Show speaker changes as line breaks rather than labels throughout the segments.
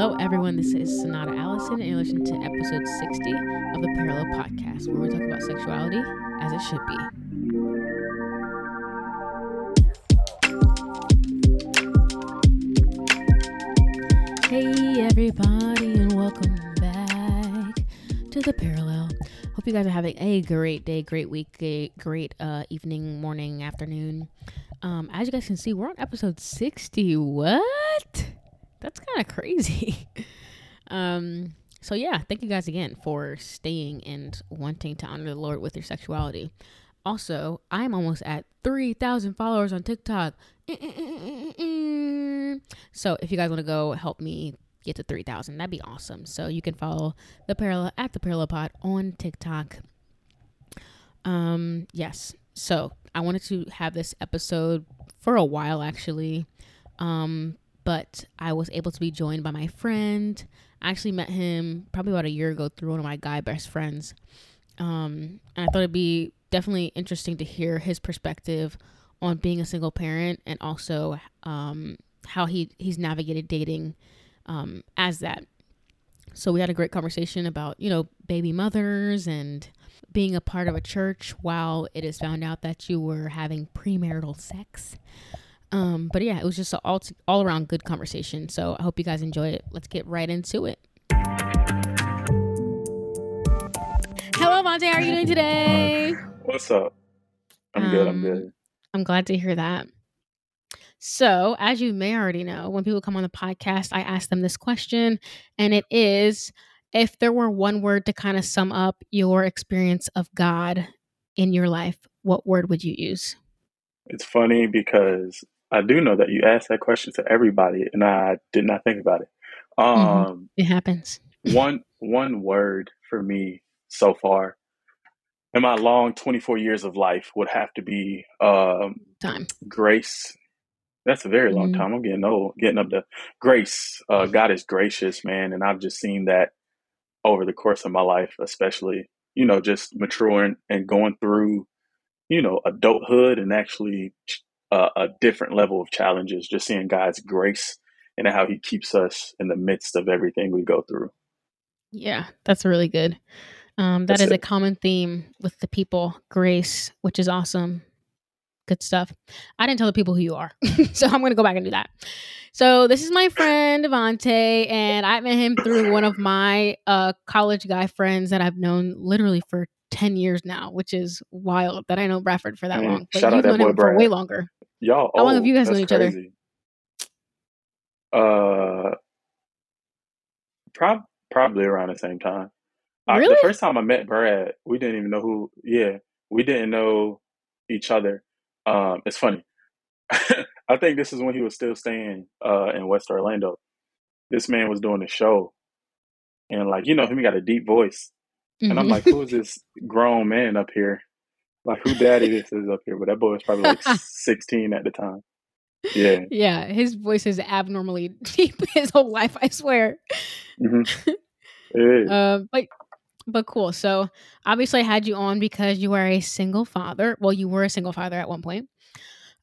Hello, everyone. This is Sonata Allison, and you're listening to episode 60 of the Parallel Podcast, where we talk about sexuality as it should be. Hey, everybody, and welcome back to the Parallel. Hope you guys are having a great day, great week, a great uh, evening, morning, afternoon. Um, as you guys can see, we're on episode 60. What? That's kind of crazy. um, so yeah, thank you guys again for staying and wanting to honor the Lord with your sexuality. Also, I'm almost at 3,000 followers on TikTok. So if you guys want to go help me get to 3,000, that'd be awesome. So you can follow the parallel at the parallel pod on TikTok. Um, yes. So I wanted to have this episode for a while actually. Um, but I was able to be joined by my friend. I actually met him probably about a year ago through one of my guy best friends. Um, and I thought it'd be definitely interesting to hear his perspective on being a single parent and also um, how he he's navigated dating um, as that. So we had a great conversation about you know baby mothers and being a part of a church while it is found out that you were having premarital sex. Um, but yeah, it was just an all all around good conversation. So I hope you guys enjoy it. Let's get right into it. Hello, Vontae. How are you doing today?
What's up? I'm good. I'm
Um,
good.
I'm glad to hear that. So, as you may already know, when people come on the podcast, I ask them this question, and it is if there were one word to kind of sum up your experience of God in your life, what word would you use?
It's funny because I do know that you asked that question to everybody, and I did not think about it.
Mhm.
Um,
It happens.
one one word for me so far in my long 24 years of life would have to be um,
Time.
grace. That's a very long
Mhm.
time. I'm getting old, getting up to grace. Uh, God is gracious, man, and I've just seen that over the course of my life, especially you know just maturing and going through you know adulthood and actually uh, a different level of challenges. Just seeing God's grace and how He keeps us in the midst of everything we go through.
Yeah, that's really good. Um, that
That's
is a common theme with the people, grace, which is awesome. Good stuff. I didn't tell the people who you are, so I'm going to go back and do that. So this is my friend Devante, and I met him through one of my uh, college guy friends that I've known literally for ten years now, which is wild that I know Bradford for that
Man,
long. But you've
that
known
boy
him for way longer.
Y'all,
How long have you guys known each other?
Uh, prob- probably around the same time. I, the first time I met Brad, we didn't even know who. Yeah, we didn't know each other. Um, it's funny. I think this is when he was still staying uh, in West Orlando. This man was doing a show, and like you know him, he got a deep voice, and I'm like, who is this grown man up here? Like who daddy this is up here? But that boy was probably like 16 at the time. Yeah.
yeah, his voice is abnormally deep his whole life. I swear.
hmm is.
Um, but but cool. So obviously, I had you on because you are a single father. Well, you were a single father at one point.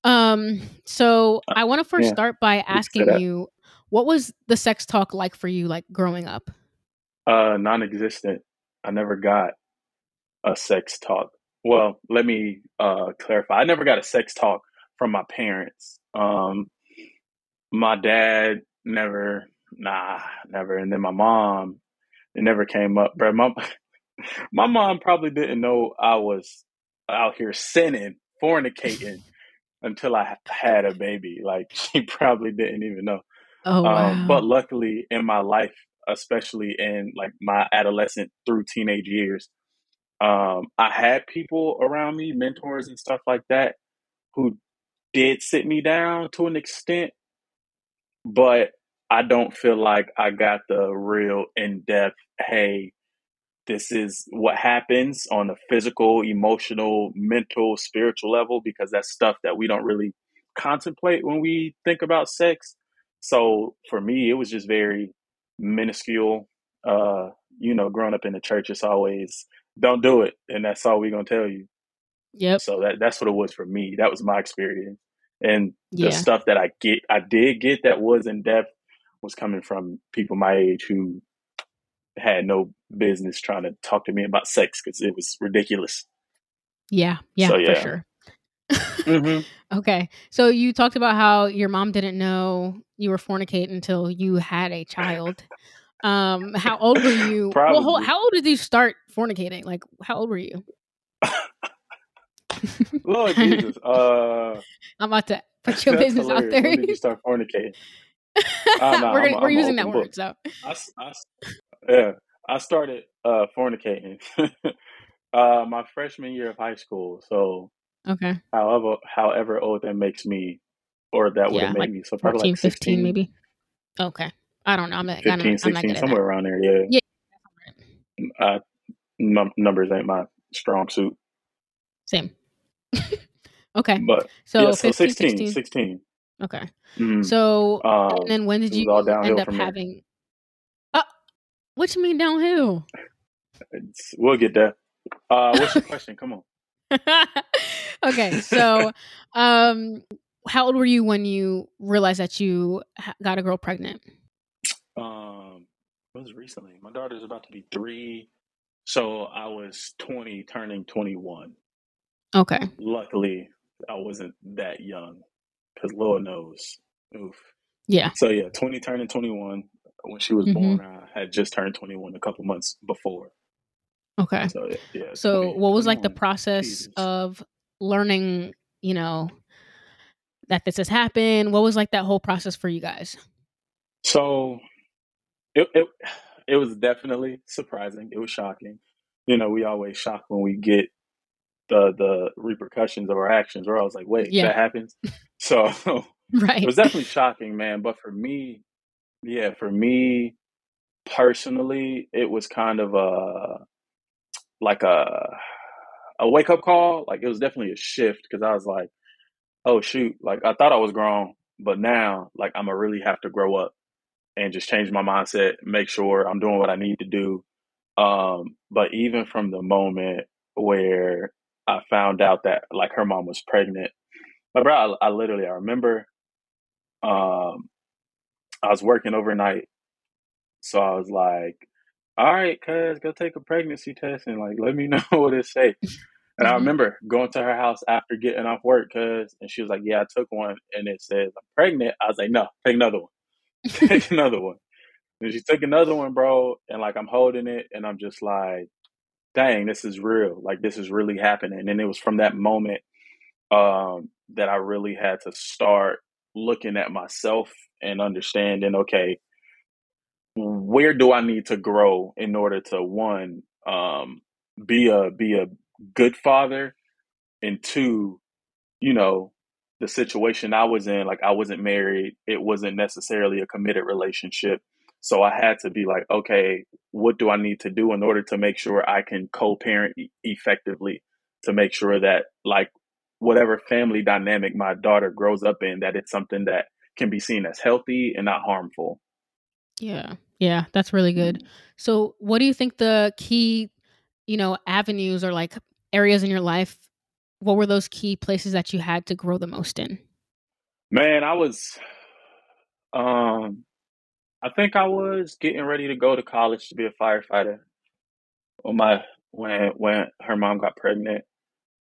Um, so I want to first
yeah,
start by
you can say
asking you, what was the sex talk like for you, like growing up?
Uh, non-existent. I never got a sex talk. Well, let me uh, clarify. I never got a sex talk from my parents. Um, my dad never, nah, never. And then my mom, it never came up. Bro, my, my mom probably didn't know I was out here sinning, fornicating until I had a baby. Like she probably didn't even know.
Oh
Um, but luckily in my life, especially in like my adolescent through teenage years, um, I had people around me, mentors and stuff like that, who did sit me down to an extent, but I don't feel like I got the real in depth, hey, this is what happens on a physical, emotional, mental, spiritual level, because that's stuff that we don't really contemplate when we think about sex. So for me, it was just very minuscule. Uh, you know, growing up in the church, it's always don't do it, and that's all we're gonna tell you.
Yep.
So that that's what it was for me. That was my experience, and the
Yeah.
stuff that I get, I did get that was in depth was coming from people my age who had no business trying to talk to me about sex because it was ridiculous.
Yeah, yeah,
So
for
yeah.
sure.
hmm
Okay. So you talked about how your mom didn't know you were fornicating until you had a child. Um, how old were you? Well, how old did you start fornicating? Like, how old were you?
Lord Jesus. Uh,
I'm about to put your business out there.
When did you start fornicating? Oh, no,
we're gonna, we're using that
book.
word. So
I, I yeah, I started uh, fornicating uh, my freshman year of high school. So,
okay,
however, however old that makes me, or that would
yeah,
have made
like
me, so probably
14,
like
15 maybe. Okay, I don't know. I'm not. I'm
15,
I'm not
16,
good at
somewhere around there. Yeah,
Yeah,
uh, num- numbers ain't my strong suit,
same. okay,
but
so
yeah, so
15,
16,
16.
16.
Okay,
Mhm.
so and
Um,
then when did you end up
there.
having? Uh, what you mean downhill?
It's, we'll get there. Uh, what's your question? Come on.
okay, so um, how old were you when you realized that you ha- got a girl pregnant?
It was recently. My daughter's about to be three, so I was twenty, turning twenty-one.
Okay,
Luckily, I wasn't that young, because Lord knows. Oof.
yeah.
So yeah, twenty, turning twenty-one. When she was
hmm
born, I had just turned twenty-one a couple months before.
Okay.
So yeah, yeah
So
20,
what was like the process
Jesus.
of learning? You know that this has happened. What was like that whole process for you guys?
So it, it it was definitely surprising. It was shocking. You know, we always shocked when we get the the repercussions of our actions. Where I was like, wait,
Yeah.
that happens. So it
Right.
was definitely shocking, man. But for me, yeah, for me personally, it was kind of a like a a wake up call. Like it was definitely a shift because I was like, oh shoot, like I thought I was grown, but now like I'm gonna really have to grow up and just change my mindset, make sure I'm doing what I need to do. Um, but even from the moment where I found out that like her mom was pregnant, my bro, I, I literally I remember um I was working overnight, so I was like, "All right, cuz go take a pregnancy test and like let me know what it say." And I
Mhm.
remember going to her house after getting off work, cuz, and she was like, "Yeah, I took one," and it says I'm pregnant. I was like, "No, take another one, take another one." And she took another one, bro, and like I'm holding it, and I'm just like, "Dang, this is real. Like this is really happening." And it was from that moment um, that I really had to start looking at myself and understanding, okay, where do I need to grow in order to one um, be a be a good father, and two, you know, the situation I was in, like I wasn't married, it wasn't necessarily a committed relationship. So I had to be like, okay, what do I need to do in order to make sure I can co-parent e- effectively to make sure that like whatever family dynamic my daughter grows up in that it's something that can be seen as healthy and not harmful.
Yeah. Yeah, that's really good. Mm-hmm. So, what do you think the key, you know, avenues or like areas in your life? What were those key places that you had to grow the most in?
Man, I was um I think I was getting ready to go to college to be a firefighter when my when when her mom got pregnant.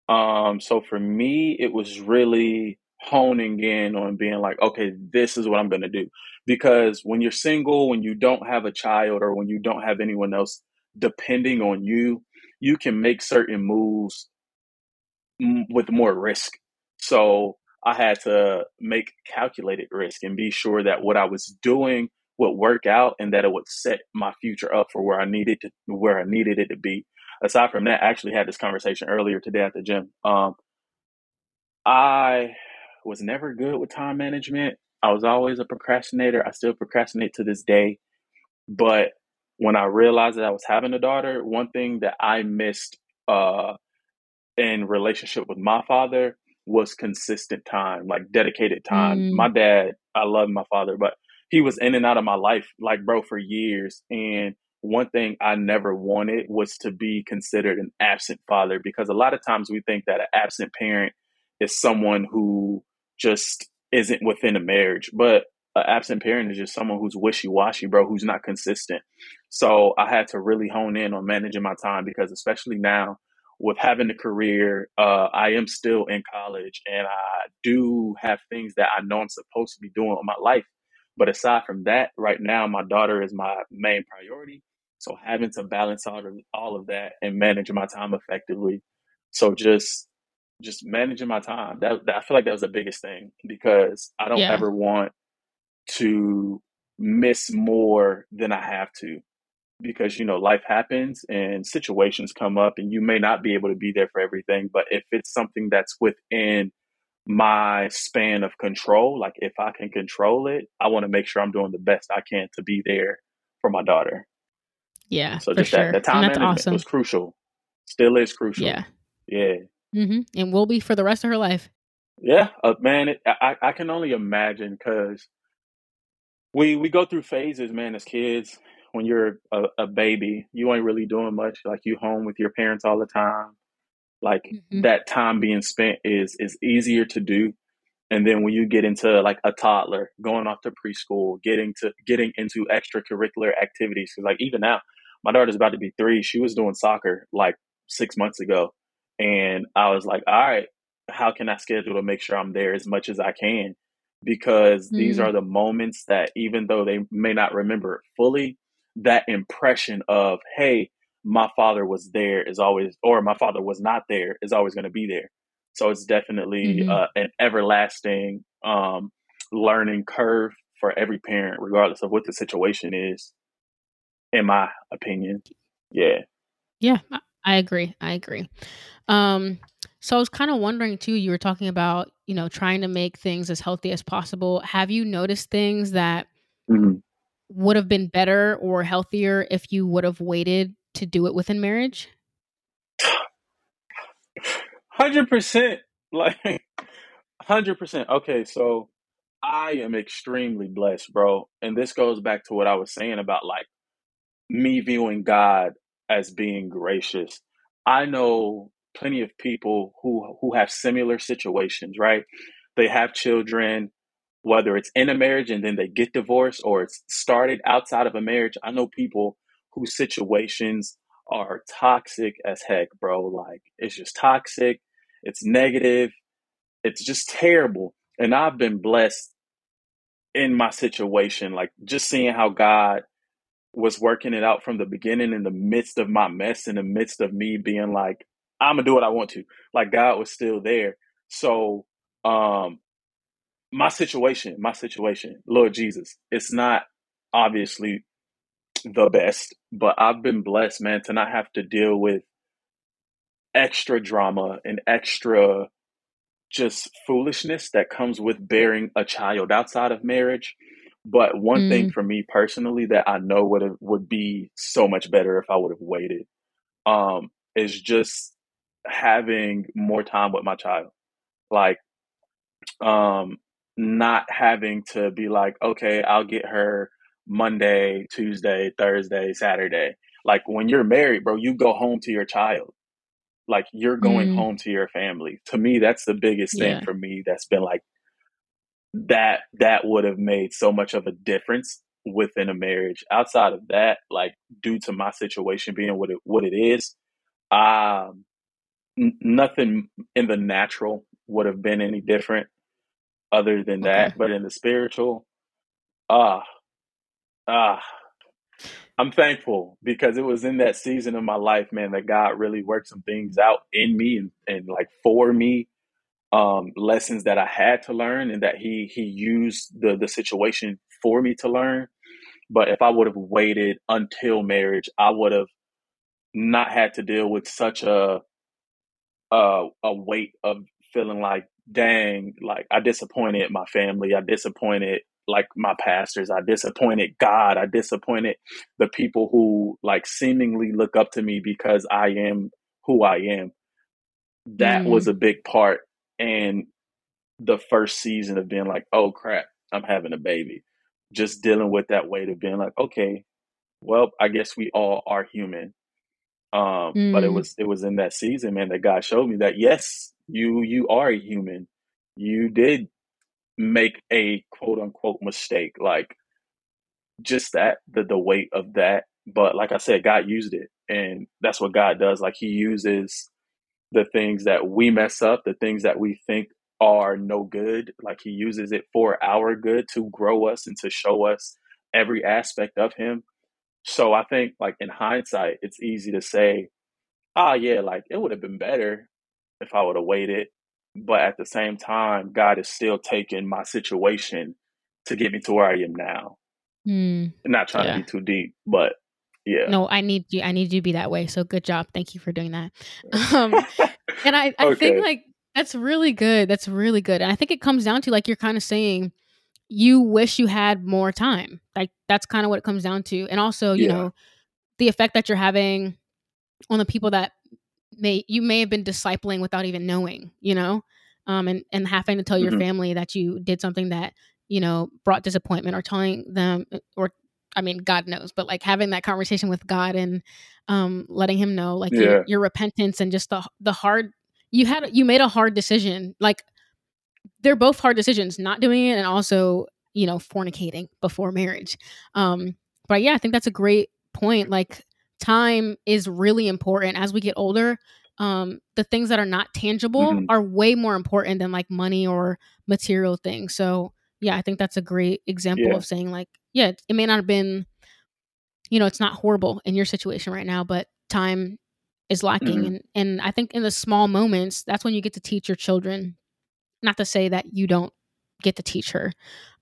Um, so for me, it was really honing in on being like, okay, this is what I'm gonna do. Because when you're single, when you don't have a child, or when you don't have anyone else depending on you, you can make certain moves m- with more risk. So I had to make calculated risk and be sure that what I was doing would work out and that it would set my future up for where I needed to where I needed it to be. Aside from that, I actually had this conversation earlier today at the gym. Um, I was never good with time management. I was always a procrastinator. I still procrastinate to this day. But when I realized that I was having a daughter, one thing that I missed uh, in relationship with my father was consistent time, like dedicated time.
Mm,
My dad, I love my father, but he was in and out of my life, like bro, for years. And one thing I never wanted was to be considered an absent father because a lot of times we think that an absent parent is someone who just isn't within a marriage. But an absent parent is just someone who's wishy washy, bro, who's not consistent. So I had to really hone in on managing my time because, especially now with having a career, uh, I am still in college and I do have things that I know I'm supposed to be doing in my life. But aside from that, right now, my daughter is my main priority. So having to balance all of, all of that and manage my time effectively. So just just managing my time. That, that I feel like that was the biggest thing because I don't
Yeah.
ever want to miss more than I have to because you know life happens and situations come up and you may not be able to be there for everything but if it's something that's within my span of control like if I can control it I want to make sure I'm doing the best I can to be there for my daughter
Yeah,
so
for
just
sure.
that, that time management
awesome.
was crucial still is crucial
Yeah.
yeah
mm-hmm. And will be for the rest of her life.
yeah uh, man it, I, I can only imagine because we we go through phases, man, as kids. When you're a, a baby, you ain't really doing much. Like you home with your parents all the time. Like
hmm
that time being spent is is easier to do. And then when you get into like a toddler, going off to preschool, getting to getting into extracurricular activities, because like even now, my daughter's about to be three. She was doing soccer like six months ago, and I was like, all right, how can I schedule to make sure I'm there as much as I can? Because these
Mm,
are the moments that even though they may not remember it fully, that impression of hey, my father was there is always, or my father was not there is always going to be there so it's definitely
hmm
uh, an everlasting um, learning curve for every parent, regardless of what the situation is. In my opinion, yeah.
Yeah, I, agree. I agree. Um, so I was kind of wondering too. You were talking about you know trying to make things as healthy as possible. Have you noticed things that
Mhm.
Would have been better or healthier if you would have waited to do it within marriage?
Hundred percent, like hundred percent. Okay, so I am extremely blessed, bro, and this goes back to what I was saying about like me viewing God as being gracious. I know plenty of people who who have similar situations, right? They have children, whether it's in a marriage and then they get divorced or it's started outside of a marriage. I know people whose situations are toxic as heck, bro. Like it's just toxic, it's negative, it's just terrible. And I've been blessed in my situation, like just seeing how God was working it out from the beginning in the midst of my mess, in the midst of me being like, I'm gonna do what I want to. Like God was still there. So um my situation, my situation, Lord Jesus, it's not obviously the best, but I've been blessed, man, to not have to deal with extra drama and extra just foolishness that comes with bearing a child outside of marriage. But one thing
Mm,
for me personally that I know would have, would be so much better if I would have waited um, is just having more time with my child. Like um, not having to be like, okay, I'll get her Monday, Tuesday, Thursday, Saturday. Like when you're married, bro, you go home to your child. Like you're going
mm,
home to your family. To me, that's the biggest thing
yeah.
for me that's been like that that would have made so much of a difference within a marriage. Outside of that, like due to my situation being what it what it is, um n- nothing in the natural would have been any different other than
Okay.
that. But in the spiritual, ah, ah, I'm thankful because it was in that season of my life, man, that God really worked some things out in me and, and like for me, um, lessons that I had to learn and that he he used the the situation for me to learn. But if I would have waited until marriage, I would have not had to deal with such a a, a weight of feeling like, dang, like I disappointed my family, I disappointed like my pastors, I disappointed God, I disappointed the people who like seemingly look up to me because I am who I am. That was
Mm,
a big part in the first season of being like, oh crap, I'm having a baby. Just dealing with that weight of being like, okay, well, I guess we all are human um, but it
mm,
was it was in that season, man, that God showed me that yes, you you are a human. You did make a quote unquote mistake. Like just that, the the weight of that. But like I said, God used it. And that's what God does. Like he uses the things that we mess up, the things that we think are no good. Like he uses it for our good to grow us and to show us every aspect of him. So I think like in hindsight, it's easy to say, ah, yeah, like it would have been better if I would have waited. But at the same time, God is still taking my situation to get me to where I am now.
Mm,
Not trying
yeah.
to be too deep, but yeah.
No, I need you. I need you to be that way. So good job. Thank you for doing that. Um, and I, I think like that's really good. That's really good. And I think it comes down to like you're kind of saying you wish you had more time. Like that's kind of what it comes down to. And also, you
Yeah.
know, the effect that you're having on the people that may you may have been discipling without even knowing, you know, um, and and having to tell your
Mhm.
family that you did something that you know brought disappointment, or telling them, uh, or I mean, God knows, but like having that conversation with God and um, letting Him know, like
Yeah.
your your repentance and just the the hard you had you made a hard decision, like they're both hard decisions, not doing it and also, you know, fornicating before marriage. Um, but yeah, I think that's a great point. Like time is really important as we get older. Um, the things that are not tangible
Mhm.
are way more important than like money or material things. So yeah, I think that's a great example
Yeah.
of saying like, yeah, it may not have been, you know, it's not horrible in your situation right now, but time is lacking.
Mhm.
And and I think in the small moments, that's when you get to teach your children not to say that you don't get to teach her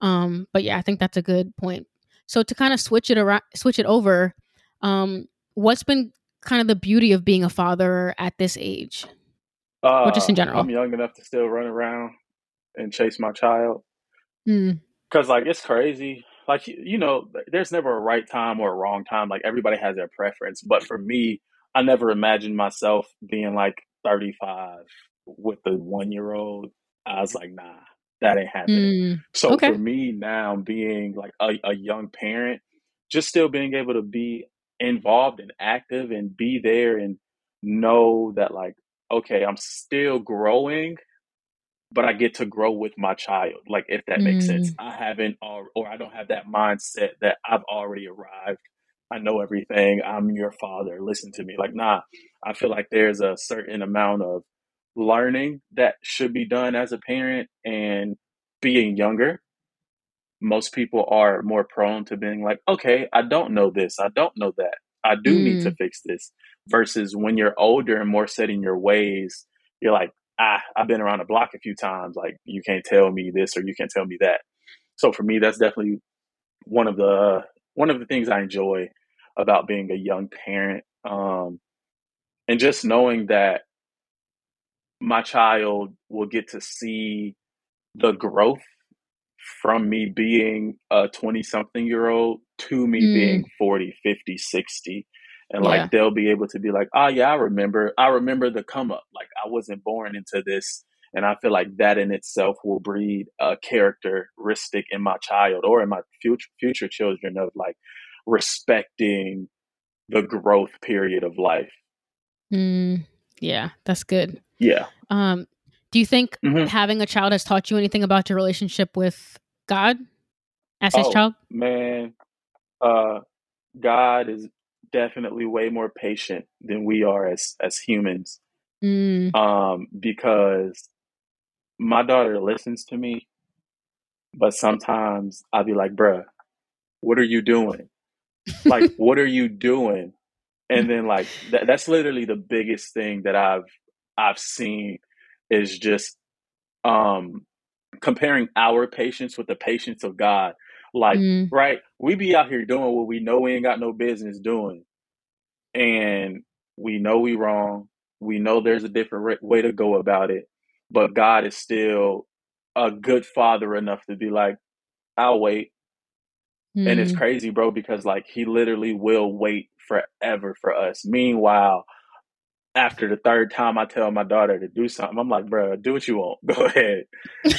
um but yeah i think that's a good point so to kind of switch it around switch it over um what's been kind of the beauty of being a father at this age or just in
Uh,
general
I'm young enough to still run around and chase my child.
mm,
Cause like it's crazy. Like you you know, there's never a right time or a wrong time. Like everybody has their preference. But for me, I never imagined myself being like 35 with the one year old. I was like, nah, that ain't happening.
mm,
So
okay
for me now, being like a, a young parent, just still being able to be involved and active and be there and know that like, okay, I'm still growing but I get to grow with my child. Like if that makes sense.
mm,
I haven't or, or I don't have that mindset that I've already arrived. I know everything. I'm your father. Listen to me. Like nah, I feel like there's a certain amount of learning that should be done as a parent and being younger. Most people are more prone to being like, "Okay, I don't know this. I don't know that. I do need to
mm,
fix this." Versus when you're older and more set in your ways, you're like, ah, I've been around the block a few times. Like, you can't tell me this or you can't tell me that. So for me, that's definitely one of the one of the things I enjoy about being a young parent, um, and just knowing that my child will get to see the growth from me being a 20 something year old to me
mm,
being 40 50 60 and
yeah.
like they'll be able to be like oh yeah i remember i remember the come up. Like i wasn't born into this and i feel like that in itself will breed a characteristic in my child or in my future future children of like respecting the growth period of life.
Mm, yeah that's good.
Yeah.
Um do you think
hmm
having a child has taught you anything about your relationship with god as his
oh
child?
man. Uh god is definitely way more patient than we are as as humans.
Mm,
um because my daughter listens to me but sometimes i'll be like bruh what are you doing? Like what are you doing? And then like that, that's literally the biggest thing that i've i've seen is just um comparing our patience with the patience of god. Like
mm,
right we be out here doing what we know we ain't got no business doing and we know we wrong. We know there's a different re- way to go about it but god is still a good father enough to be like i'll wait. And it's
mm.
crazy bro because like he literally will wait forever for us. Meanwhile after the third time i tell my daughter to do something i'm like bro do what you want go ahead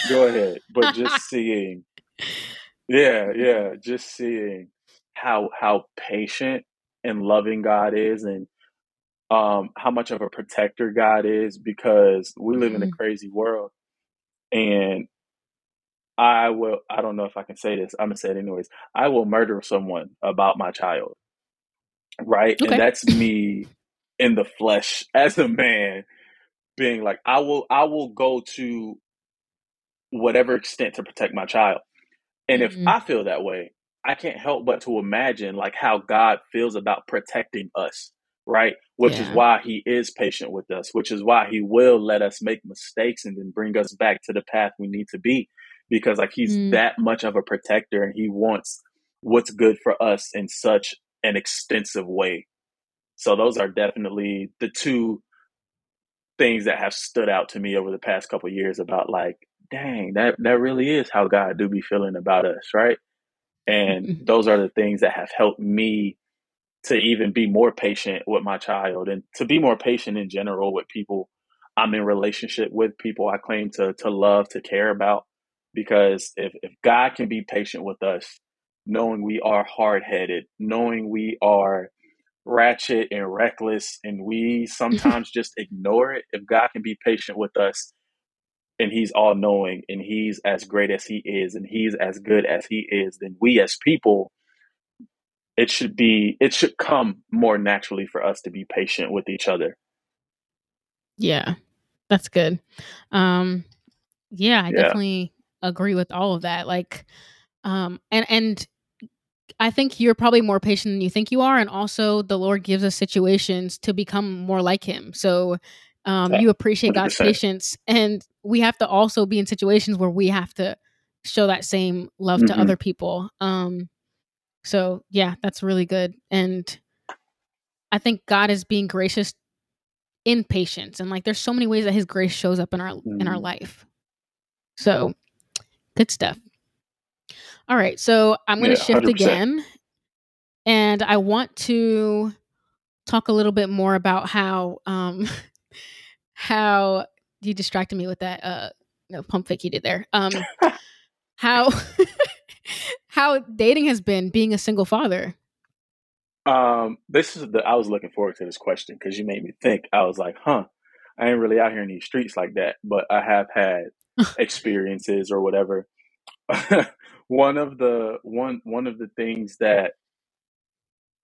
go ahead but just seeing yeah yeah just seeing how how patient and loving god is and um how much of a protector god is because we live in a
Mm,
crazy world and I will. I don't know if I can say this. I'm gonna say it anyways. I will murder someone about my child, right?
Okay.
And that's me in the flesh as a man, being like, I will. I will go to whatever extent to protect my child. And if
Mhm.
I feel that way, I can't help but to imagine like how God feels about protecting us, right? Which is why he is patient with us, which is why he will let us make mistakes and then bring us back to the path we need to be because like he's
Mm.
that much of a protector and he wants what's good for us in such an extensive way. So those are definitely the two things that have stood out to me over the past couple of years about like dang that that really is how God do be feeling about us, right? And those are the things that have helped me to even be more patient with my child and to be more patient in general with people I'm in relationship with, people I claim to to love, to care about. Because if, if God can be patient with us, knowing we are hard headed, knowing we are ratchet and reckless and we sometimes just ignore it, if God can be patient with us and he's all knowing and he's as great as he is and he's as good as he is, then we as people it should be it should come more naturally for us to be patient with each other.
Yeah. That's good. Um yeah, I
Yeah.
definitely agree with all of that. Like um and and I think you're probably more patient than you think you are and also the Lord gives us situations to become more like him. So um you appreciate God's
100%.
patience and we have to also be in situations where we have to show that same love to
Mhm.
other people. Um so yeah, that's really good. And I think God is being gracious in patience and like there's so many ways that his grace shows up in our in our
Mhm.
life. So good stuff. All right, so I'm going
Yeah,
to shift
100%.
again and I want to talk a little bit more about how um how you distracted me with that uh no pump fake you did there. Um how how dating has been being a single father.
Um, this is the I was looking forward to this question because you made me think. I was like, huh, I ain't really out here in these streets like that, but I have had experiences or whatever. One of the one one of the things that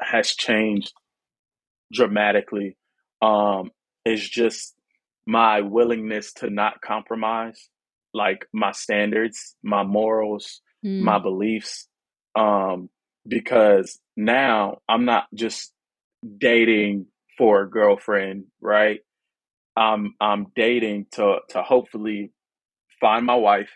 has changed dramatically um is just my willingness to not compromise like my standards, my morals, my
Mm,
beliefs um because now I'm not just dating for a girlfriend, right? I'm I'm dating to to hopefully find my wife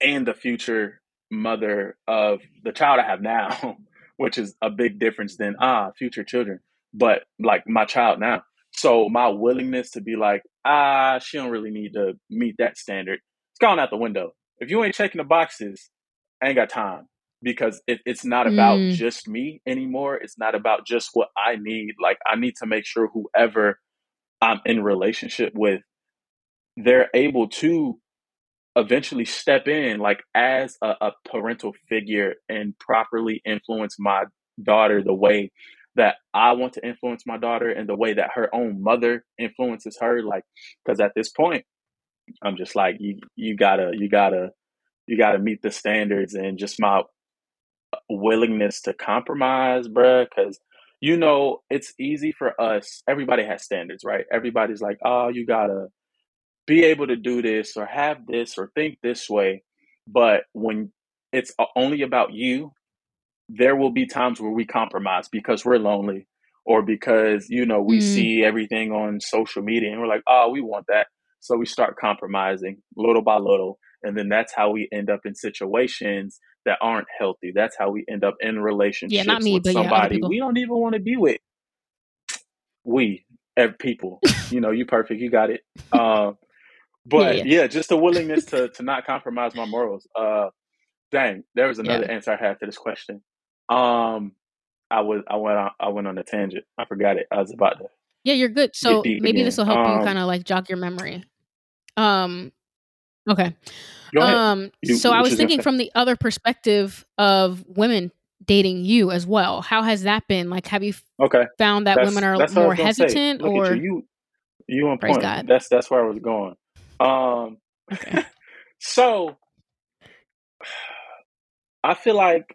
and the future mother of the child I have now, which is a big difference than ah future children, but like my child now. So my willingness to be like ah she don't really need to meet that standard. It's gone out the window. If you ain't checking the boxes, I ain't got time because it, it's not about
mm,
just me anymore. It's not about just what I need. Like I need to make sure whoever I'm in relationship with, they're able to eventually step in like as a, a parental figure and properly influence my daughter the way that I want to influence my daughter and the way that her own mother influences her like because at this point I'm just like you you gotta you gotta you gotta meet the standards and just my uh, willingness to compromise bruh because you know it's easy for us everybody has standards right? Everybody's like oh you gotta be able to do this or have this or think this way. But when it's only about you, there will be times where we compromise because we're lonely or because, you know, we
mm.
see everything on social media and we're like, oh, we want that. So we start compromising little by little. And then that's how we end up in situations that aren't healthy. That's how we end up in relationships Yeah,
me,
with
but yeah,
somebody
people.
we don't even want to be with. We, people, you know, you perfect. You got it. Um,
Yeah,
but
yeah.
yeah, just a willingness to to not compromise my morals. Uh, dang, there was
Yeah.
another answer I had to this question. Um, I was I went on I went on a tangent. I forgot it. I was about to
Yeah, you're good. So maybe this will help you
Um,
kind of like jog your memory. Um okay. Um
You
so I was thinking from the other perspective of women dating you as well. How has that been? Like have you f-
Okay,
found that women are
that's what I
more
was gonna say.
hesitant
you.
or
You you on point.
God?
That's that's where I was going. Um,
Okay.
so I feel like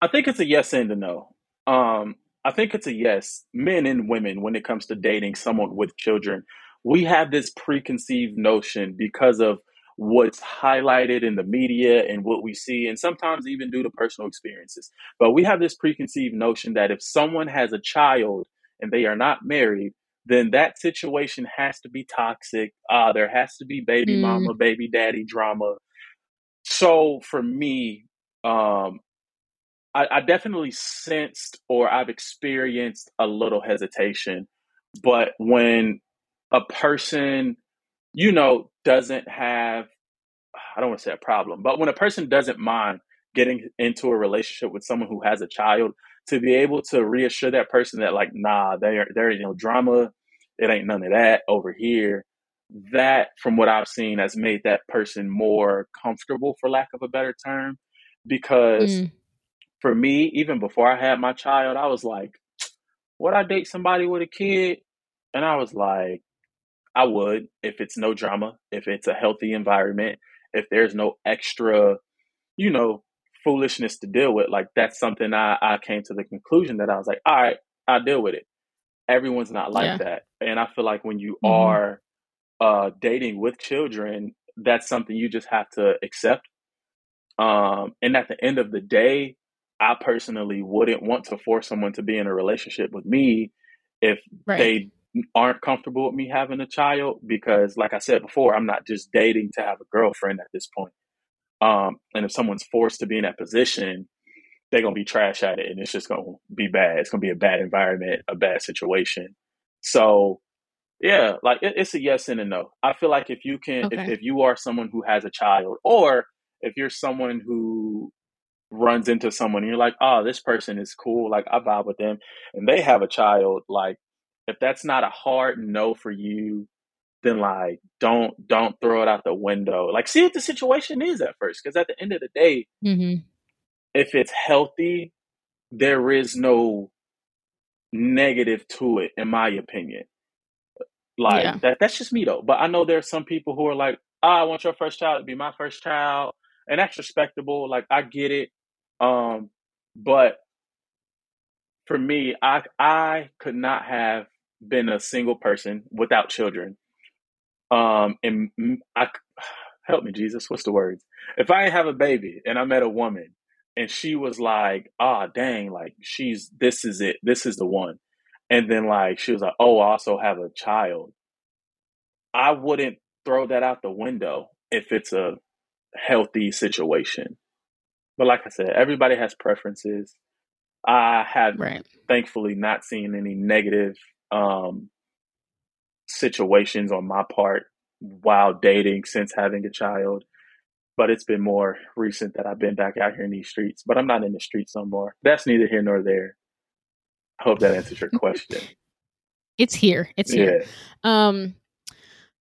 I think it's a yes and a no. Um, I think it's a yes, men and women, when it comes to dating someone with children. We have this preconceived notion because of what's highlighted in the media and what we see, and sometimes even due to personal experiences. But we have this preconceived notion that if someone has a child and they are not married, then that situation has to be toxic. Uh, there has to be baby
Mm,
mama, baby daddy drama. So for me, um, I, I definitely sensed or I've experienced a little hesitation. But when a person, you know, doesn't have, I don't want to say a problem, but when a person doesn't mind getting into a relationship with someone who has a child, to be able to reassure that person that, like, nah, there, there ain't no drama, it ain't none of that over here. That, from what I've seen, has made that person more comfortable, for lack of a better term, because
mm,
for me, even before I had my child, I was like, would I date somebody with a kid? And I was like, I would if it's no drama, if it's a healthy environment, if there's no extra, you know, foolishness to deal with. Like that's something I, I came to the conclusion that I was like, all right, I'll deal with it. Everyone's not like
yeah.
that. And I feel like when you
hmm
are uh, dating with children, that's something you just have to accept um, and at the end of the day, I personally wouldn't want to force someone to be in a relationship with me if
Right.
they aren't comfortable with me having a child because like I said before, I'm not just dating to have a girlfriend at this point. Um, and if someone's forced to be in that position, they're gonna be trash at it and it's just gonna be bad. It's gonna be a bad environment, a bad situation. So yeah, like it, it's a yes and a no. I feel like if you can if, if you are someone who has a child or if you're someone who runs into someone and you're like, oh, this person is cool, like I vibe with them, and they have a child, like if that's not a hard no for you, then like don't don't throw it out the window. Like see what the situation is at first, because at the end of the day,
hmm
if it's healthy, there is no negative to it, in my opinion. Like
Yeah.
that that's just me though. But I know there's some people who are like, oh, I want your first child to be my first child. And that's respectable. Like I get it. Um, but for me, I I could not have been a single person without children. Um, and I help me, Jesus. What's the words? If I have a baby and I met a woman and she was like, ah, oh, dang, like she's this is it, this is the one, and then like she was like, oh, I also have a child. I wouldn't throw that out the window if it's a healthy situation. But like I said, everybody has preferences. I have
Right.
thankfully not seen any negative um, situations on my part while dating since having a child. But it's been more recent that I've been back out here in these streets. But I'm not in the streets no more. That's neither here nor there. I hope that answers your question.
It's here. It's here.
Yeah.
Um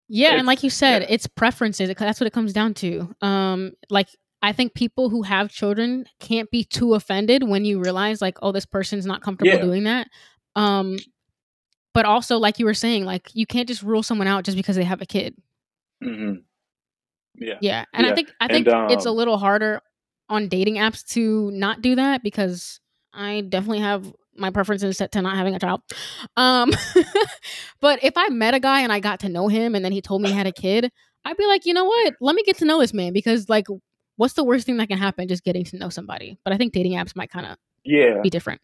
yeah, and like you said,
yeah.
it's preferences. That's what it comes down to. Um like I think people who have children can't be too offended when you realize like oh this person's not comfortable
Yeah.
doing that. Um but also like you were saying like you can't just rule someone out just because they have a kid.
hmm Yeah.
Yeah. And I think I
And
think it's a
um
little harder on dating apps to not do that because I definitely have my preferences set to not having a child. Um but if I met a guy and I got to know him and then he told me he had a kid, I'd be like, "You know what? Let me get to know this man because like what's the worst thing that can happen just getting to know somebody?" But I think dating apps might kind of
yeah.
be different.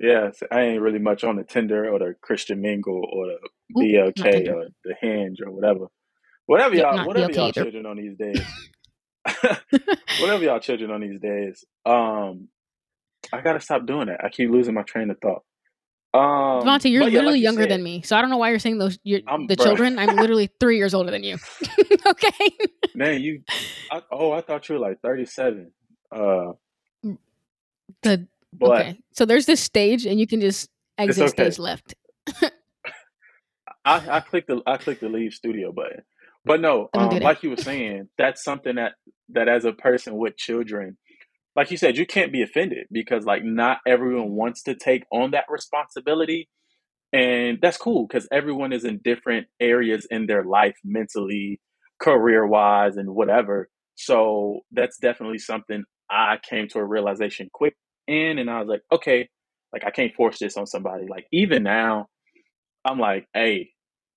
Yeah, so I ain't really much on the Tinder or the Christian Mingle or the
Ooh, not
BLK
Tinder.
or the Hinge or whatever. Whatever
Yep,
y'all
not
whatever
BLK
y'all
either.
children on these days. whatever y'all children on these days. Um I gotta stop doing that. I keep losing my train of thought. Um
Devontae, you're
but yeah,
literally
like you
younger
said,
than me, so I don't know why you're saying those. You're,
I'm
the
bruh.
children, I'm literally three years older than you. okay.
Man, you I, oh, I thought you were like 37. Uh
The
but
okay. So there's this stage, and you can just exit
okay.
stage left.
I, I clicked the I clicked the leave studio button. But no, um, like you were saying, that's something that that as a person with children, like you said, you can't be offended because like not everyone wants to take on that responsibility. And that's cool because everyone is in different areas in their life, mentally, career wise, and whatever. So that's definitely something I came to a realization quick in, and I was like, okay, like I can't force this on somebody. Like even now, I'm like, hey,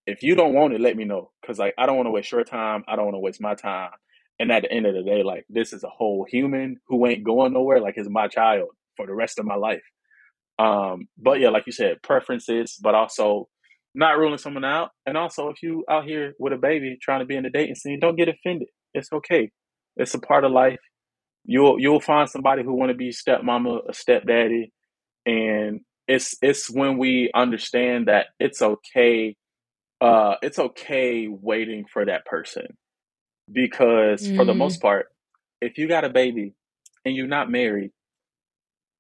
if you don't want it, let me know, because like I don't want to waste your time. I don't want to waste my time. And at the end of the day, like this is a whole human who ain't going nowhere. Like it's my child for the rest of my life. Um, but yeah, like you said, preferences, but also not ruling someone out. And also, if you out here with a baby trying to be in the dating scene, don't get offended. It's okay. It's a part of life. You'll you'll find somebody who want to be stepmama, a stepdaddy, and it's it's when we understand that it's okay. Uh, it's okay waiting for that person because for the most
Mm.
part, if you got a baby and you're not married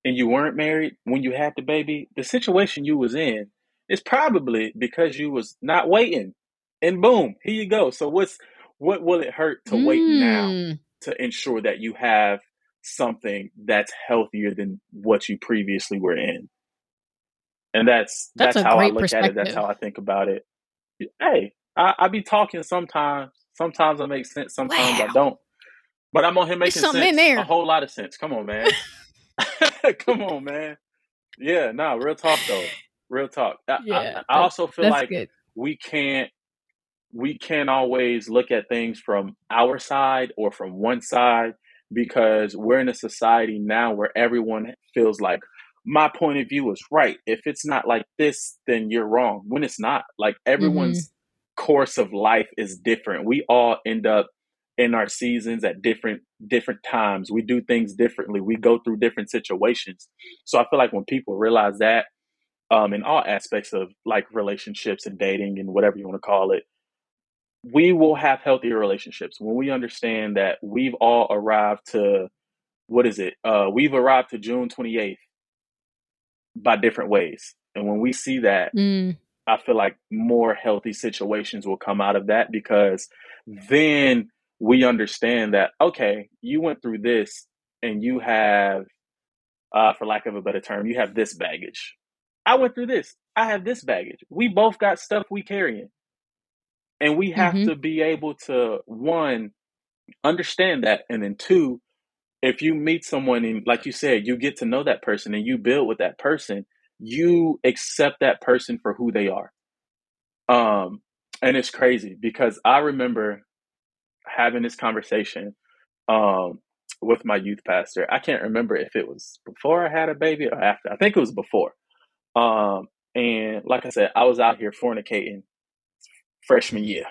and you weren't married when you had the baby, the situation you was in is probably because you was not waiting. And boom, here you go. So what's what will it hurt to wait now
Mm.
To ensure that you have something that's healthier than what you previously were in? And that's
That's
that's how I look at it. That's how I think about it. Hey, I, I be talking sometimes. Sometimes I make sense, sometimes I don't. But I'm on here making sense. A whole lot of sense. Come on, man. Come on, man. Yeah, no, real talk though. Real talk. I, I,
Yeah,
I
that
also feel like
good.
we can't we can't always look at things from our side or from one side because we're in a society now where everyone feels like my point of view is right. If it's not like this, then you're wrong. When it's not, like
Mhm.
everyone's course of life is different. We all end up in our seasons at different different times. We do things differently. We go through different situations. So I feel like when people realize that um, in all aspects of like relationships and dating and whatever you want to call it, we will have healthier relationships when we understand that we've all arrived to what is it? Uh, we've arrived to June 28th by different ways. And when we see that,
Mm.
I feel like more healthy situations will come out of that because then we understand that, okay, you went through this and you have, uh, for lack of a better term, you have this baggage. I went through this. I have this baggage. We both got stuff we carrying. And we have
Mhm.
to be able to, one, understand that. And then two, if you meet someone and like you said, you get to know that person and you build with that person, you accept that person for who they are. Um, and it's crazy because I remember having this conversation um with my youth pastor. I can't remember if it was before I had a baby or after. I think it was before. Um, and like I said, I was out here fornicating freshman year.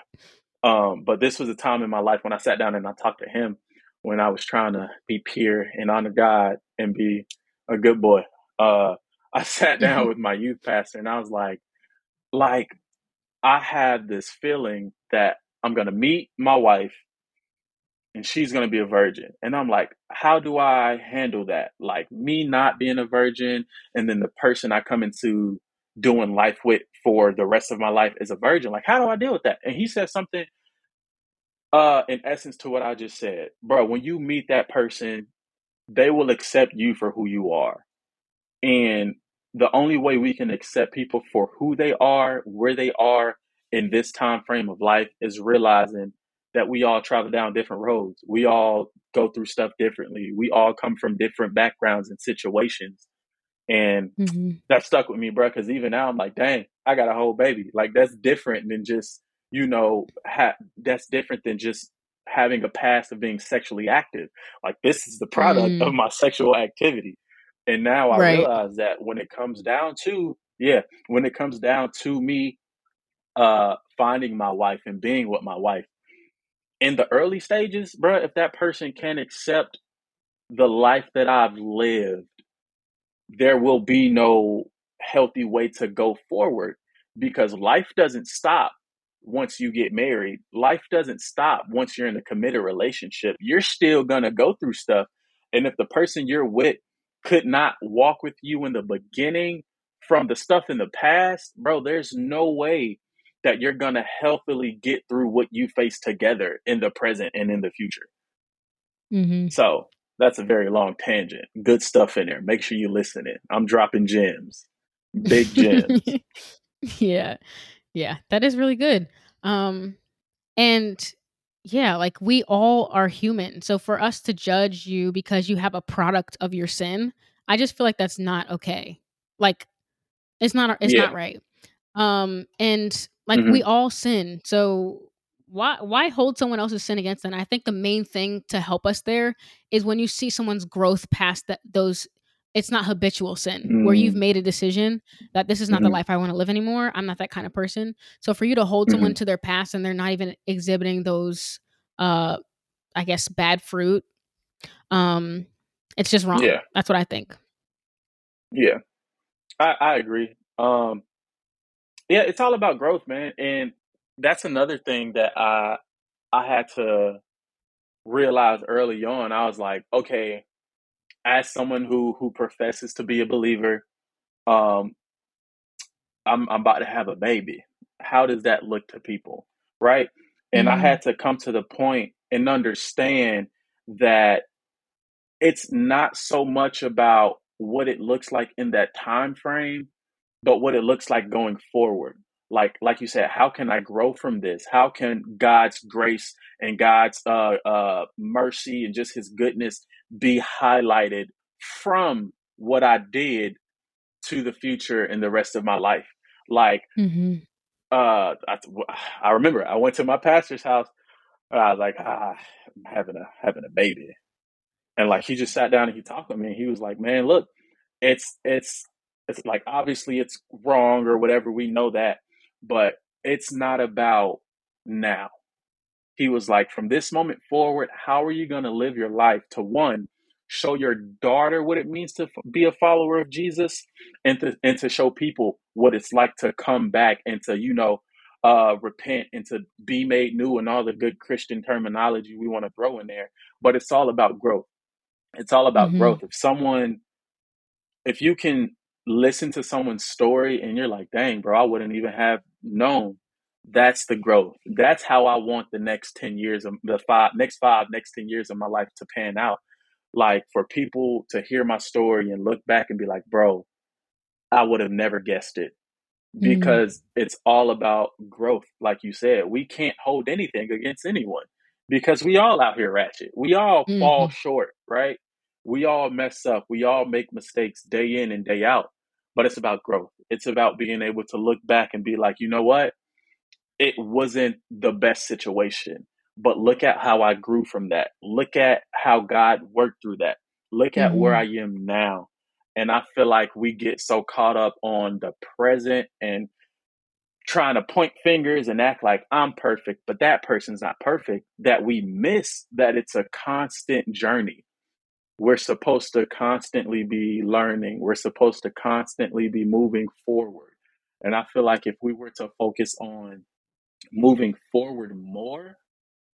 Um, but this was a time in my life when I sat down and I talked to him when I was trying to be pure and honor God and be a good boy. Uh, I sat down with my youth pastor and I was like, like, I had this feeling that I'm gonna meet my wife and she's gonna be a virgin. And I'm like, how do I handle that? Like me not being a virgin and then the person I come into doing life with for the rest of my life as a virgin. Like, how do I deal with that? And he said something uh in essence to what I just said. Bro, when you meet that person, they will accept you for who you are. And the only way we can accept people for who they are, where they are in this time frame of life is realizing that we all travel down different roads. We all go through stuff differently. We all come from different backgrounds and situations. And
Mhm.
that stuck with me, bro, because even now I'm like, dang, I got a whole baby. Like that's different than just, you know, ha- that's different than just having a past of being sexually active. Like this is the product of
Mm.
my sexual activity. And now I
Right.
realize that when it comes down to, yeah, when it comes down to me uh finding my wife and being with my wife in the early stages, bro, if that person can accept the life that I've lived, there will be no healthy way to go forward because life doesn't stop once you get married. Life doesn't stop once you're in a committed relationship. You're still going to go through stuff. And if the person you're with could not walk with you in the beginning from the stuff in the past, bro, there's no way that you're going to healthily get through what you face together in the present and in the future.
Mhm.
So that's a very long tangent. Good stuff in there. Make sure you listen in. I'm dropping gems, big gems.
yeah. Yeah, that is really good. Um and yeah, like we all are human. So for us to judge you because you have a product of your sin, I just feel like that's not okay. Like it's not it's
Yeah.
not right. Um and like
hmm
we all sin. So why why hold someone else's sin against them? I think the main thing to help us there is when you see someone's growth past that those it's not habitual sin where you've
mm
made a decision that this is not the
hmm
life I want to live anymore. I'm not that kind of person. So for you to hold
hmm
someone to their past and they're not even exhibiting those uh I guess bad fruit, um it's just wrong.
Yeah.
That's what I think.
Yeah. I, I agree. Um, yeah, it's all about growth, man. And that's another thing that I I had to realize early on. I was like, okay, as someone who who professes to be a believer, um, I'm I'm about to have a baby. How does that look to people, right? And I
Mhm.
had to come to the point and understand that it's not so much about what it looks like in that time frame, but what it looks like going forward. Like like you said, how can I grow from this? How can God's grace and God's uh, uh, mercy and just His goodness be highlighted from what I did to the future and the rest of my life? Like
Mhm.
uh, I, I remember I went to my pastor's house. And I was like, ah, I'm having a having a baby, and like he just sat down and he talked with me. And he was like, man, look, it's it's it's like obviously it's wrong or whatever. We know that, but it's not about now. He was like, from this moment forward, how are you going to live your life to one, show your daughter what it means to f- be a follower of Jesus, and to and to show people what it's like to come back and to you know uh, repent and to be made new and all the good Christian terminology we want to throw in there. But it's all about growth. It's all about growth.
Mhm.
If someone if you can listen to someone's story and you're like, dang, bro, I wouldn't even have known. That's the growth. That's how I want the next 10 years of the five next five, next 10 years of my life to pan out. Like for people to hear my story and look back and be like, bro, I would have never guessed it
Mhm.
because it's all about growth. Like you said, we can't hold anything against anyone because we all out here ratchet. We all fall
Mhm.
short, right? We all mess up. We all make mistakes day in and day out. But it's about growth. It's about being able to look back and be like, you know what? it wasn't the best situation. But look at how I grew from that. Look at how God worked through that. Look at where mm-hmm.
I
am now. And I feel like we get so caught up on the present and trying to point fingers and act like I'm perfect, but that person's not perfect, that we miss that it's a constant journey. We're supposed to constantly be learning, we're supposed to constantly be moving forward. And I feel like if we were to focus on moving forward more,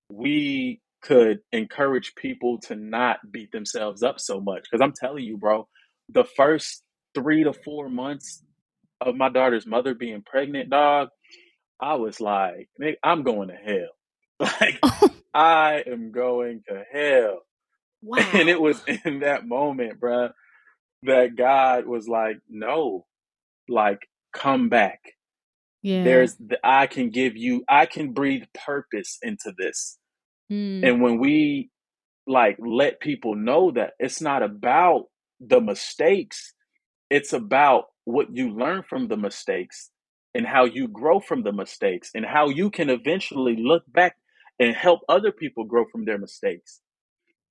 we could encourage people to not beat themselves up so much. Because I'm telling you, bro, the first three to four months of my daughter's mother being pregnant, dog, I was like, I'm going to hell. Like, I am going to hell. And it was in that moment, bro, that God was like, no, like, come back.
Yeah.
There's, the, I can give you, I can breathe purpose into this.
Mm.
And when we like let people know that it's not about the mistakes, it's about what you learn from the mistakes and how you grow from the mistakes and how you can eventually look back and help other people grow from their mistakes.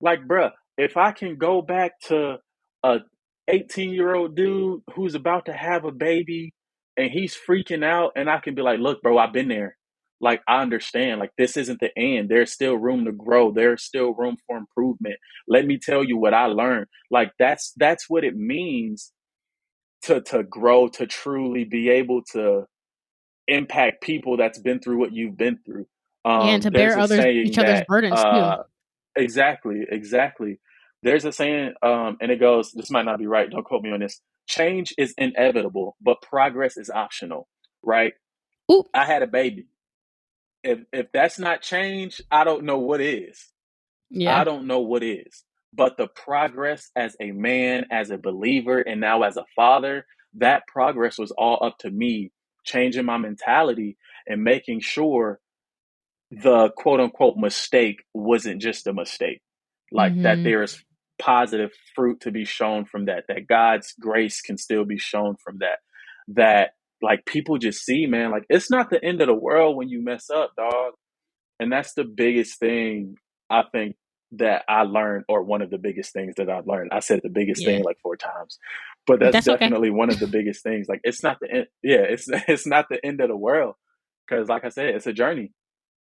Like, bruh, if I can go back to a 18 year old dude who's about to have a baby and he's freaking out, and I can be like, look, bro, I've been there. Like, I understand. Like, this isn't the end. There's still room to grow. There's still room for improvement. Let me tell you what I learned. Like, that's that's what it means to to grow, to truly be able to impact people that's been through what you've been through.
Yeah, and
Um,
to bear others each other's
that
burdens too.
Exactly, exactly. There's a saying, um, and it goes, this might not be right, don't quote me on this. Change is inevitable, but progress is optional, right?
Oop.
I had a baby. If if that's not change, I don't know what is.
Yeah.
I don't know what is. But the progress as a man, as a believer, and now as a father, that progress was all up to me changing my mentality and making sure the quote unquote mistake wasn't just a mistake. Like mm-hmm. that there is positive fruit to be shown from that, that God's grace can still be shown from that. That like people just see, man, like it's not the end of the world when you mess up, dog. And that's the biggest thing I think that I learned, or one of the biggest things that I've learned. I said the biggest yeah. thing like four times, but that's, that's definitely okay. one of the biggest things. Like it's not the end. Yeah, it's it's not the end of the world because, like I said, it's a journey,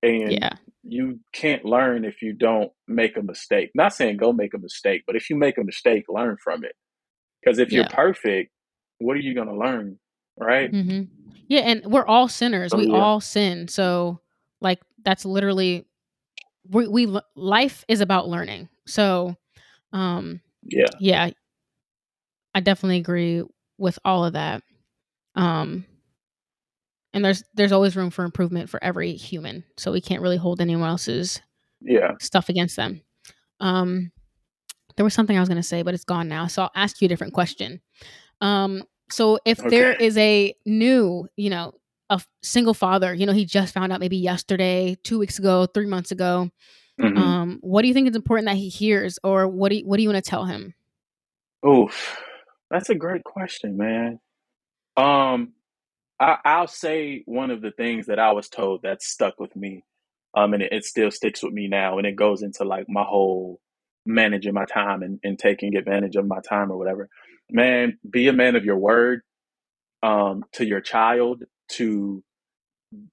and yeah. you can't learn if you don't make a mistake. Not saying go make a mistake, but if you make a mistake, learn from it. Because if yeah. you're perfect, what are you going to learn, right?
Mm-hmm. Yeah, and we're all sinners. So, we yeah. all sin. So, like, that's literally we, we life is about learning. So, um,
yeah,
yeah, I definitely agree with all of that. Um, and there's there's always room for improvement for every human, so we can't really hold anyone else's
yeah
stuff against them. Um, there was something I was going to say, but it's gone now. So I'll ask you a different question. Um, so if okay. there is a new, you know, a single father, you know, he just found out maybe yesterday, two weeks ago, three months ago. Mm-hmm. Um, what do you think is important that he hears, or what do you, what do you want to tell him?
Oh, that's a great question, man. Um, I'll say one of the things that I was told that stuck with me, um, and it, it still sticks with me now, and it goes into like my whole managing my time and, and taking advantage of my time or whatever. Man, be a man of your word um, to your child to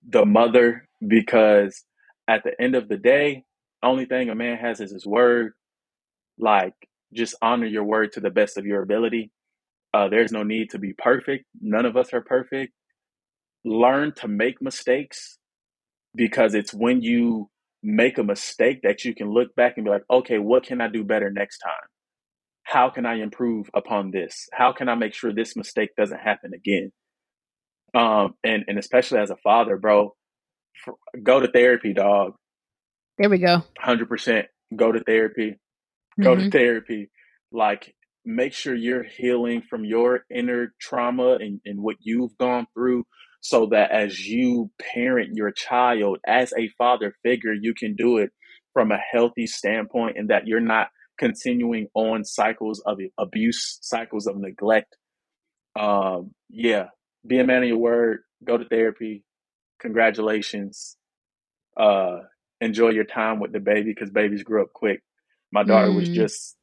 the mother because at the end of the day, only thing a man has is his word. Like, just honor your word to the best of your ability. Uh, there's no need to be perfect. None of us are perfect. Learn to make mistakes because it's when you make a mistake that you can look back and be like, okay, what can I do better next time? How can I improve upon this? How can I make sure this mistake doesn't happen again? Um, and and especially as a father, bro, for, go to therapy, dog.
There we go.
Hundred percent. Go to therapy. Go mm-hmm. to therapy. Like, make sure you're healing from your inner trauma and, and what you've gone through so that as you parent your child as a father figure, you can do it from a healthy standpoint and that you're not continuing on cycles of abuse, cycles of neglect. Um, yeah, be a man of your word, go to therapy. Congratulations. Uh, enjoy your time with the baby because babies grow up quick. My daughter mm. was just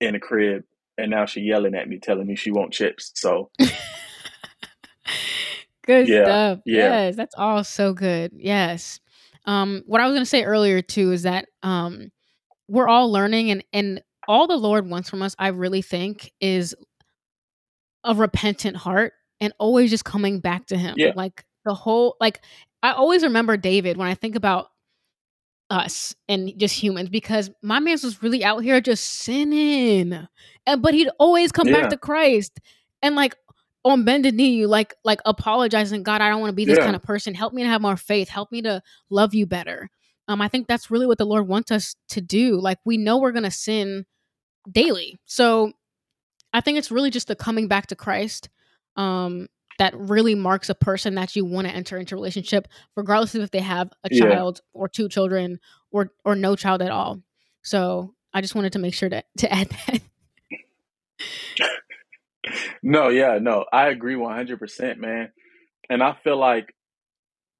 in the crib and now she yelling at me, telling me she want chips. So
good yeah, stuff. Yeah. Yes, that's all so good. Yes. Um, what I was gonna say earlier too is that um we're all learning and and all the Lord wants from us, I really think, is a repentant heart and always just coming back to him. Yeah. Like the whole like I always remember David when I think about us and just humans because my man was really out here just sinning. And but he'd always come yeah. back to Christ and like on bended knee, you like like apologizing, God, I don't want to be this yeah. kind of person. Help me to have more faith. Help me to love you better. Um, I think that's really what the Lord wants us to do. Like we know we're gonna sin daily. So I think it's really just the coming back to Christ um, that really marks a person that you want to enter into a relationship, regardless of if they have a child yeah. or two children or or no child at all. So I just wanted to make sure to to add that.
no, yeah, no, I agree one hundred percent, man. And I feel like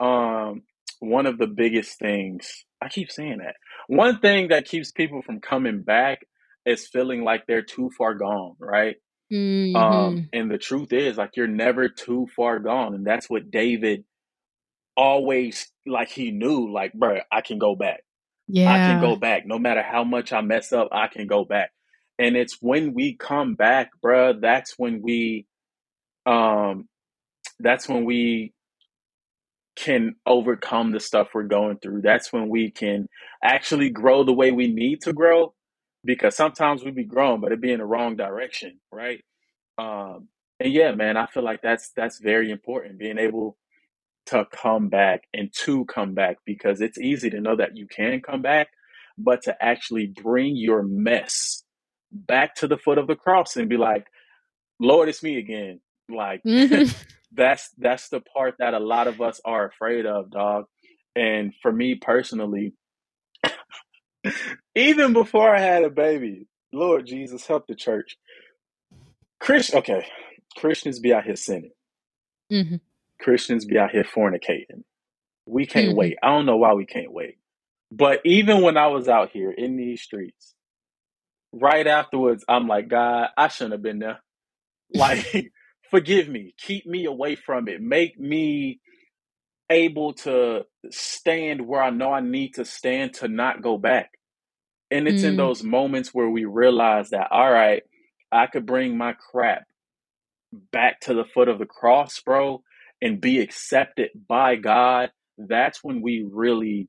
um one of the biggest things I keep saying that one thing that keeps people from coming back is feeling like they're too far gone, right? Mm-hmm. Um, and the truth is, like, you're never too far gone. And that's what David always, like, he knew, like, bro, I can go back. Yeah. I can go back. No matter how much I mess up, I can go back. And it's when we come back, bro, that's when we, um, that's when we can overcome the stuff we're going through. That's when we can actually grow the way we need to grow because sometimes we be growing, but it be in the wrong direction, right? Um, and yeah, man, I feel like that's that's very important. Being able to come back and to come back because it's easy to know that you can come back, but to actually bring your mess back to the foot of the cross and be like, Lord, it's me again. Like mm-hmm. that's that's the part that a lot of us are afraid of, dog. And for me personally, even before I had a baby, Lord Jesus, help the church. Chris, okay, Christians be out here sinning.
Mm-hmm.
Christians be out here fornicating. We can't
Mhm.
wait. I don't know why we can't wait. But even when I was out here in these streets, right afterwards, I'm like, God, I shouldn't have been there. Like, forgive me. Keep me away from it. Make me able to stand where I know I need to stand to not go back. And it's in
Mm.
those moments where we realize that, all right, I could bring my crap back to the foot of the cross, bro, and be accepted by God. That's when we really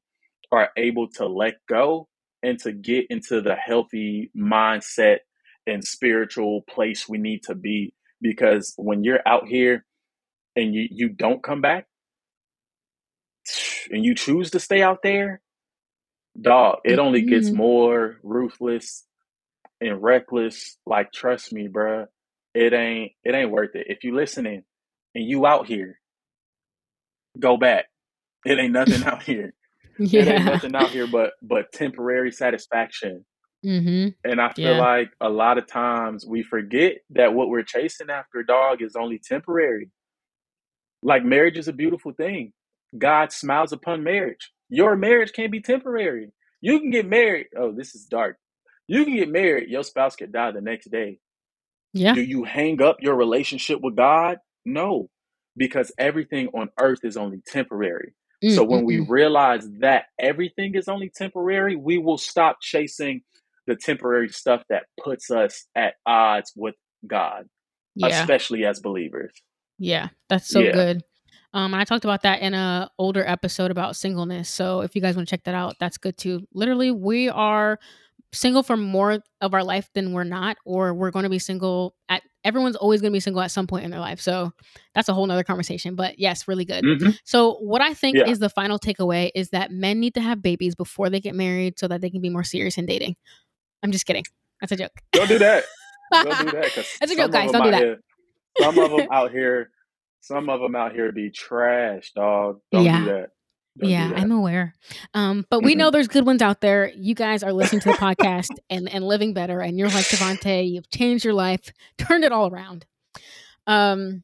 are able to let go and to get into the healthy mindset and spiritual place we need to be. Because when you're out here and you, you don't come back and you choose to stay out there, dog, it only gets
Mhm.
more ruthless and reckless. Like, trust me, bruh, it ain't it ain't worth it. If you listening and you out here, go back. It ain't nothing out here. It ain't
Yeah.
nothing out here but but temporary satisfaction.
Mm-hmm.
And I feel
Yeah.
like a lot of times we forget that what we're chasing after, dog, is only temporary. Like marriage is a beautiful thing. God smiles upon marriage. Your marriage can't be temporary. You can get married. Oh, this is dark. You can get married. Your spouse could die the next day.
Yeah.
Do you hang up your relationship with God? No, because everything on earth is only temporary. So mm, when mm, we
mm.
realize that everything is only temporary, we will stop chasing the temporary stuff that puts us at odds with God,
Yeah.
especially as believers.
Yeah. That's so
Yeah.
good. Um, and I talked about that in a older episode about singleness. So if you guys want to check that out, that's good too. Literally, we are single for more of our life than we're not, or we're going to be single at everyone's always going to be single at some point in their life. So that's a whole nother conversation. But yes, really good.
hmm
So what I think
Yeah.
is the final takeaway is that men need to have babies before they get married so that they can be more serious in dating. I'm just kidding. That's a joke.
Don't do that. Don't do that
That's a joke, guys. Don't do that.
here, some of them out here, some of them out here be trash, dog. Don't
Yeah.
do that. Don't
yeah. I'm aware. Um, but we know there's good ones out there. You guys are listening to the podcast and, and living better, and you're like Devontae, you've changed your life, turned it all around. Um,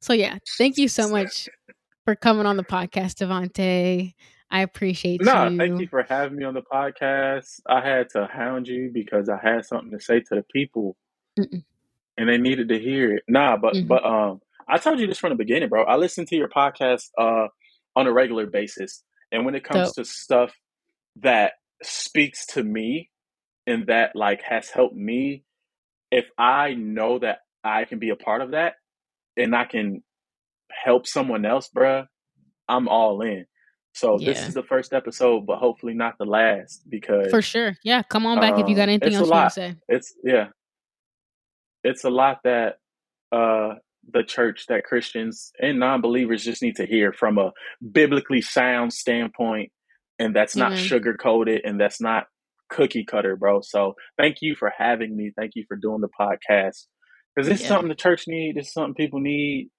so yeah, thank you so much for coming on the podcast, Devontae. I appreciate
No,
you.
thank you for having me on the podcast. I had to hound you because I had something to say to the people
Mm-mm.
and they needed to hear it. Nah, but
Mhm.
but um I told you this from the beginning, bro. I listened to your podcast uh on a regular basis. And when it comes
Dope.
to stuff that speaks to me and that like has helped me, if I know that I can be a part of that and I can help someone else, bruh, I'm all in. So this is the first episode, but hopefully not the last because for
sure. Yeah, come on back if you got
um
anything else you want to say.
It's yeah, it's a lot that uh the church that Christians and non-believers just need to hear from a biblically sound standpoint and that's not
Amen.
sugar coated and that's not cookie cutter, bro. So thank you for having me. Thank you for doing the podcast. Because it's
Yeah.
something the church need, It's something people need.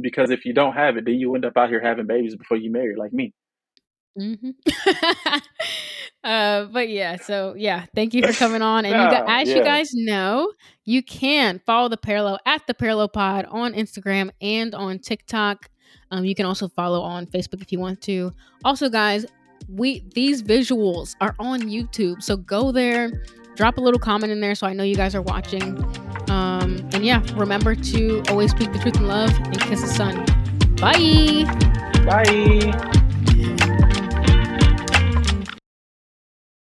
Because if you don't have it, then you end up out here having babies before you marry, like me.
hmm uh, but yeah, so yeah, thank you for coming on. And you got, as you guys know, you can follow the Parallel at the Parallel Pod on Instagram and on TikTok. Um, you can also follow on Facebook if you want to. Also, guys, we these visuals are on YouTube, so go there, drop a little comment in there, so I know you guys are watching. Um, and yeah, remember to always speak the truth in love and kiss the Son. Bye.
Bye.